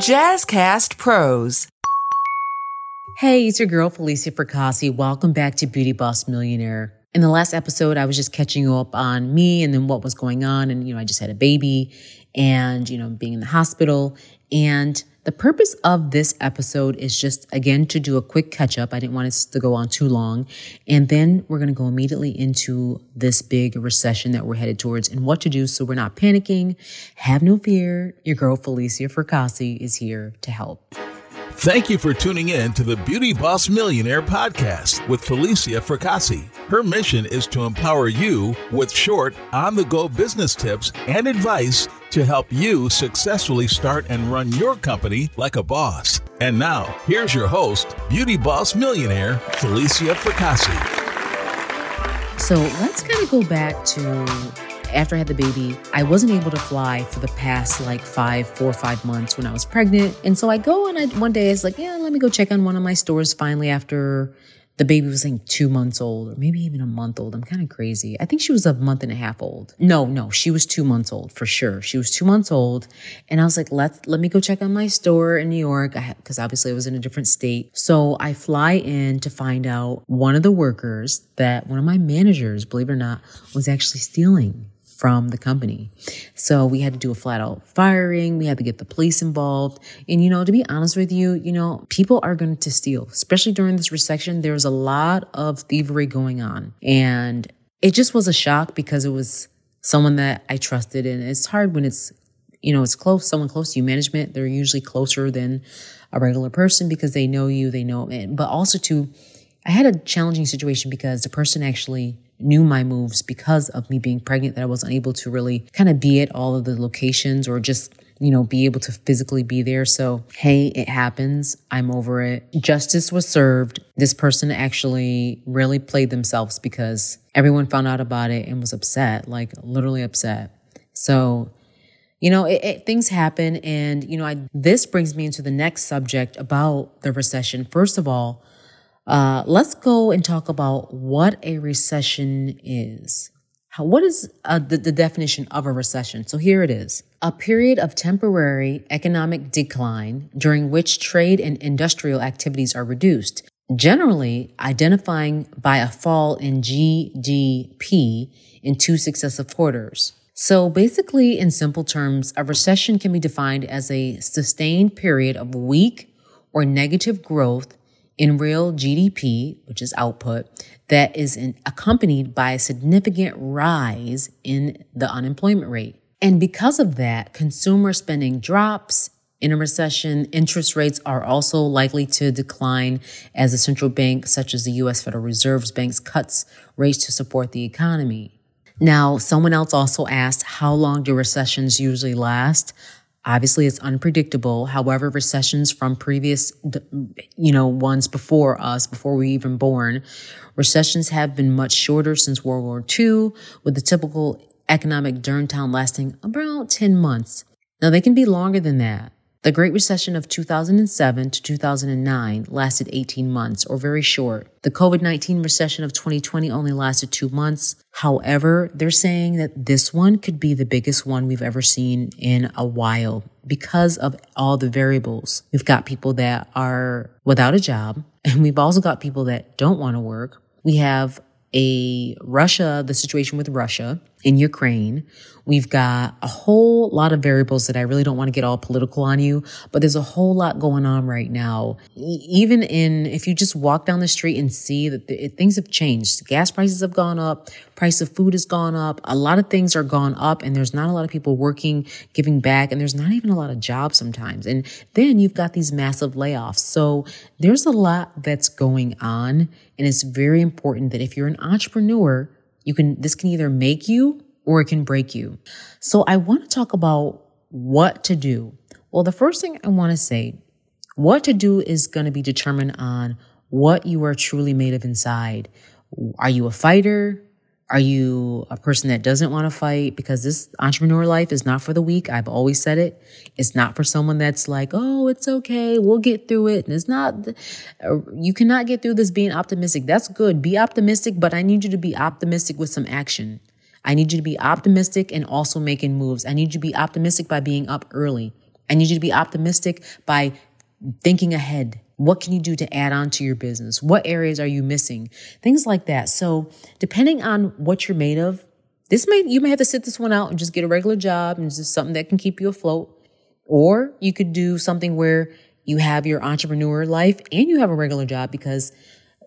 Jazzcast Pros. Hey, it's your girl Falicia Fracassi. Welcome back to Beauty Boss Millionaire. In the last episode, I was just catching up on me and then what was going on. And, you know, I just had a baby and, you know, being in the hospital. And the purpose of this episode is just, again, to do a quick catch up. I didn't want us to go on too long. And then we're going to go immediately into this big recession that we're headed towards and what to do so we're not panicking. Have no fear. Your girl Falicia Fracassi is here to help. Thank you for tuning in to the Beauty Boss Millionaire podcast with Falicia Fracassi. Her mission is to empower you with short, on the go business tips and advice to help you successfully start and run your company like a boss. And now, here's your host, Beauty Boss Millionaire, Falicia Fracassi. So let's kind of go back to after I had the baby, I wasn't able to fly for the past like five, four five months when I was pregnant. And so I go and I, one day it's like, yeah, let me go check on one of my stores finally after the baby was like two months old or maybe even a month old. I'm kind of crazy. I think she was a month and a half old. No, no, she was two months old for sure. She was two months old. And I was like, let, let me go check on my store in New York. Cause obviously I was in a different state. So I fly in to find out one of the workers that one of my managers, believe it or not, was actually stealing from the company. So we had to do a flat out firing. We had to get the police involved. And, you know, to be honest with you, you know, people are going to steal, especially during this recession. There's a lot of thievery going on. And it just was a shock because it was someone that I trusted. And it's hard when it's, you know, it's close, someone close to you. Management, they're usually closer than a regular person because they know you, they know it. But also, too, I had a challenging situation because the person actually knew my moves because of me being pregnant that I wasn't able to really kind of be at all of the locations or just you know, be able to physically be there. So, hey, it happens. I'm over it. Justice was served. This person actually really played themselves because everyone found out about it and was upset, like literally upset. So, you know, it, it, things happen. And, you know, I, this brings me into the next subject about the recession. First of all, uh, let's go and talk about what a recession is. How, what is uh, the, the definition of a recession? So here it is. A period of temporary economic decline during which trade and industrial activities are reduced, generally identifying by a fall in GDP in two successive quarters. So basically, in simple terms, a recession can be defined as a sustained period of weak or negative growth in real GDP, which is output, that is in, accompanied by a significant rise in the unemployment rate. And because of that, consumer spending drops. In a recession, interest rates are also likely to decline as a central bank, such as the U.S. Federal Reserve's banks, cuts rates to support the economy. Now, someone else also asked, how long do recessions usually last? Obviously, it's unpredictable. However, recessions from previous, you know, ones before us, before we even born, recessions have been much shorter since World War II, with the typical economic downturn lasting about 10 months. Now, they can be longer than that. The Great Recession of 2007 to 2009 lasted 18 months, or very short. The COVID 19 recession of 2020 only lasted two months. However, they're saying that this one could be the biggest one we've ever seen in a while because of all the variables. We've got people that are without a job, and we've also got people that don't want to work. We have a Russia, the situation with Russia in Ukraine. We've got a whole lot of variables that I really don't want to get all political on you, but there's a whole lot going on right now. Even in, if you just walk down the street and see that the, things have changed, gas prices have gone up, price of food has gone up, a lot of things are gone up and there's not a lot of people working, giving back, and there's not even a lot of jobs sometimes. And then you've got these massive layoffs. So there's a lot that's going on. And it's very important that if you're an entrepreneur, you can, this can either make you or it can break you. So I want to talk about what to do. Well, the first thing I want to say, what to do is going to be determined on what you are truly made of inside. Are you a fighter? Are you a person that doesn't want to fight? Because this entrepreneur life is not for the weak. I've always said it. It's not for someone that's like, oh, it's okay. We'll get through it. And it's not, uh, you cannot get through this being optimistic. That's good. Be optimistic, but I need you to be optimistic with some action. I need you to be optimistic and also making moves. I need you to be optimistic by being up early. I need you to be optimistic by thinking ahead. What can you do to add on to your business? What areas are you missing? Things like that. So, depending on what you're made of, this may you may have to sit this one out and just get a regular job and just something that can keep you afloat. Or you could do something where you have your entrepreneur life and you have a regular job because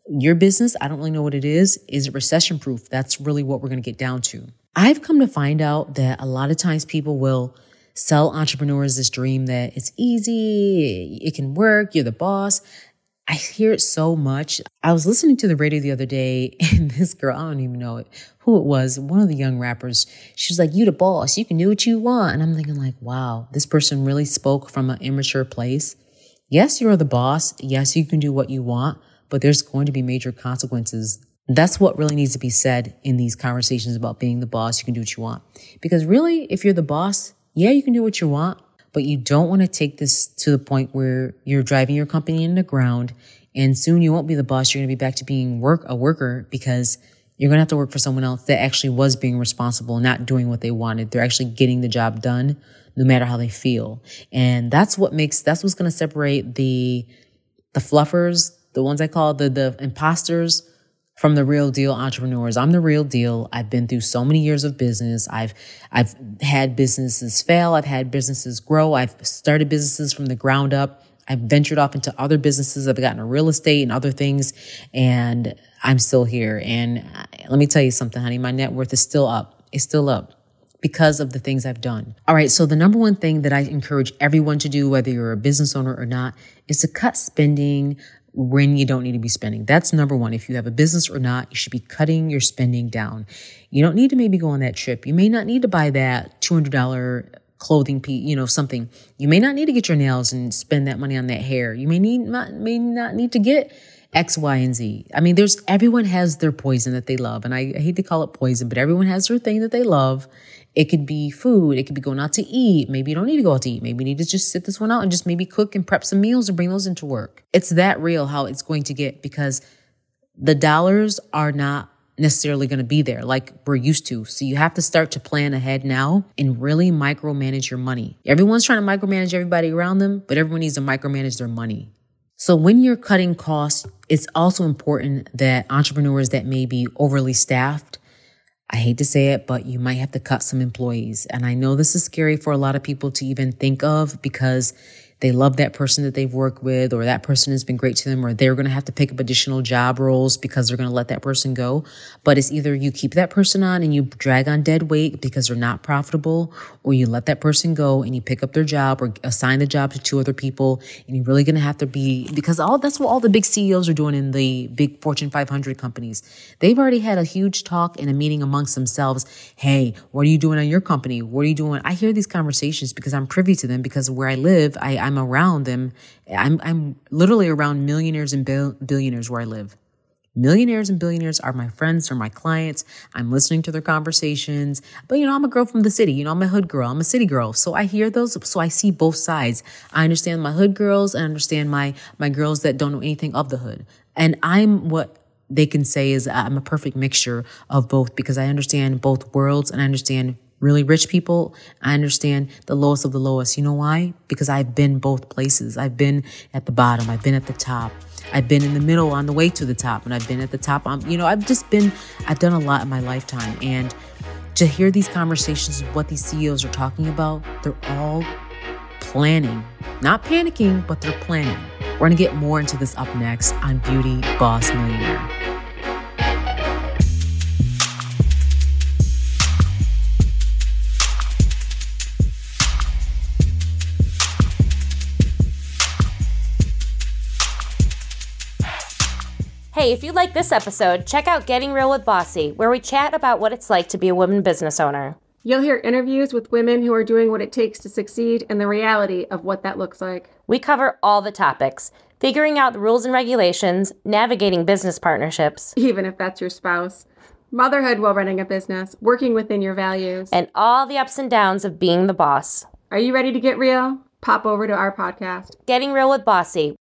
your business, I don't really know what it is, is it recession proof? That's really what we're going to get down to. I've come to find out that a lot of times people will sell entrepreneurs this dream that it's easy, it can work, you're the boss. I hear it so much. I was listening to the radio the other day and this girl, I don't even know it, who it was, one of the young rappers, she was like, you the boss, you can do what you want. And I'm thinking like, wow, this person really spoke from an immature place. Yes, you're the boss. Yes, you can do what you want, but there's going to be major consequences that's what really needs to be said in these conversations about being the boss. You can do what you want. Because really, if you're the boss, yeah, you can do what you want, but you don't want to take this to the point where you're driving your company in the ground and soon you won't be the boss. You're going to be back to being work, a worker because you're going to have to work for someone else that actually was being responsible, not doing what they wanted. They're actually getting the job done no matter how they feel. And that's what makes, that's what's going to separate the, the fluffers, the ones I call the, the imposters from the real deal entrepreneurs. I'm the real deal. I've been through so many years of business. I've, I've had businesses fail. I've had businesses grow. I've started businesses from the ground up. I've ventured off into other businesses. I've gotten real estate and other things and I'm still here. And uh, let me tell you something, honey. My net worth is still up. It's still up because of the things I've done. All right. So the number one thing that I encourage everyone to do, whether you're a business owner or not, is to cut spending when you don't need to be spending. That's number one. If you have a business or not, you should be cutting your spending down. You don't need to maybe go on that trip. You may not need to buy that $200 clothing piece, you know, something. You may not need to get your nails and spend that money on that hair. You may need not, may not need to get X, Y, and Z. I mean, there's everyone has their poison that they love. And I, I hate to call it poison, but everyone has their thing that they love. It could be food. It could be going out to eat. Maybe you don't need to go out to eat. Maybe you need to just sit this one out and just maybe cook and prep some meals and bring those into work. It's that real how it's going to get because the dollars are not necessarily going to be there like we're used to. So you have to start to plan ahead now and really micromanage your money. Everyone's trying to micromanage everybody around them, but everyone needs to micromanage their money. So when you're cutting costs, it's also important that entrepreneurs that may be overly staffed I hate to say it, but you might have to cut some employees. And I know this is scary for a lot of people to even think of because they love that person that they've worked with, or that person has been great to them, or they're going to have to pick up additional job roles because they're going to let that person go. But it's either you keep that person on and you drag on dead weight because they're not profitable, or you let that person go and you pick up their job or assign the job to two other people. And you're really going to have to be, because all that's what all the big CEOs are doing in the big Fortune 500 companies. They've already had a huge talk and a meeting amongst themselves. Hey, what are you doing on your company? What are you doing? I hear these conversations because I'm privy to them because where I live, I, I'm around them. I'm, I'm literally around millionaires and billionaires where I live. Millionaires and billionaires are my friends, they're my clients. I'm listening to their conversations. But you know, I'm a girl from the city. You know, I'm a hood girl. I'm a city girl. So I hear those. So I see both sides. I understand my hood girls. And understand my, my girls that don't know anything of the hood. And I'm what they can say is uh, I'm a perfect mixture of both because I understand both worlds and I understand really rich people, I understand the lowest of the lowest. You know why? Because I've been both places. I've been at the bottom, I've been at the top. I've been in the middle on the way to the top, and I've been at the top. I'm, you know, I've just been, I've done a lot in my lifetime. And to hear these conversations, what these CEOs are talking about, they're all planning, not panicking, but they're planning. We're going to get more into this up next on Beauty Boss Millionaire. Hey, if you like this episode, check out Getting Real with Bossy, where we chat about what it's like to be a woman business owner. You'll hear interviews with women who are doing what it takes to succeed and the reality of what that looks like. We cover all the topics figuring out the rules and regulations, navigating business partnerships, even if that's your spouse, motherhood while running a business, working within your values, and all the ups and downs of being the boss. Are you ready to get real? Pop over to our podcast, Getting Real with Bossy,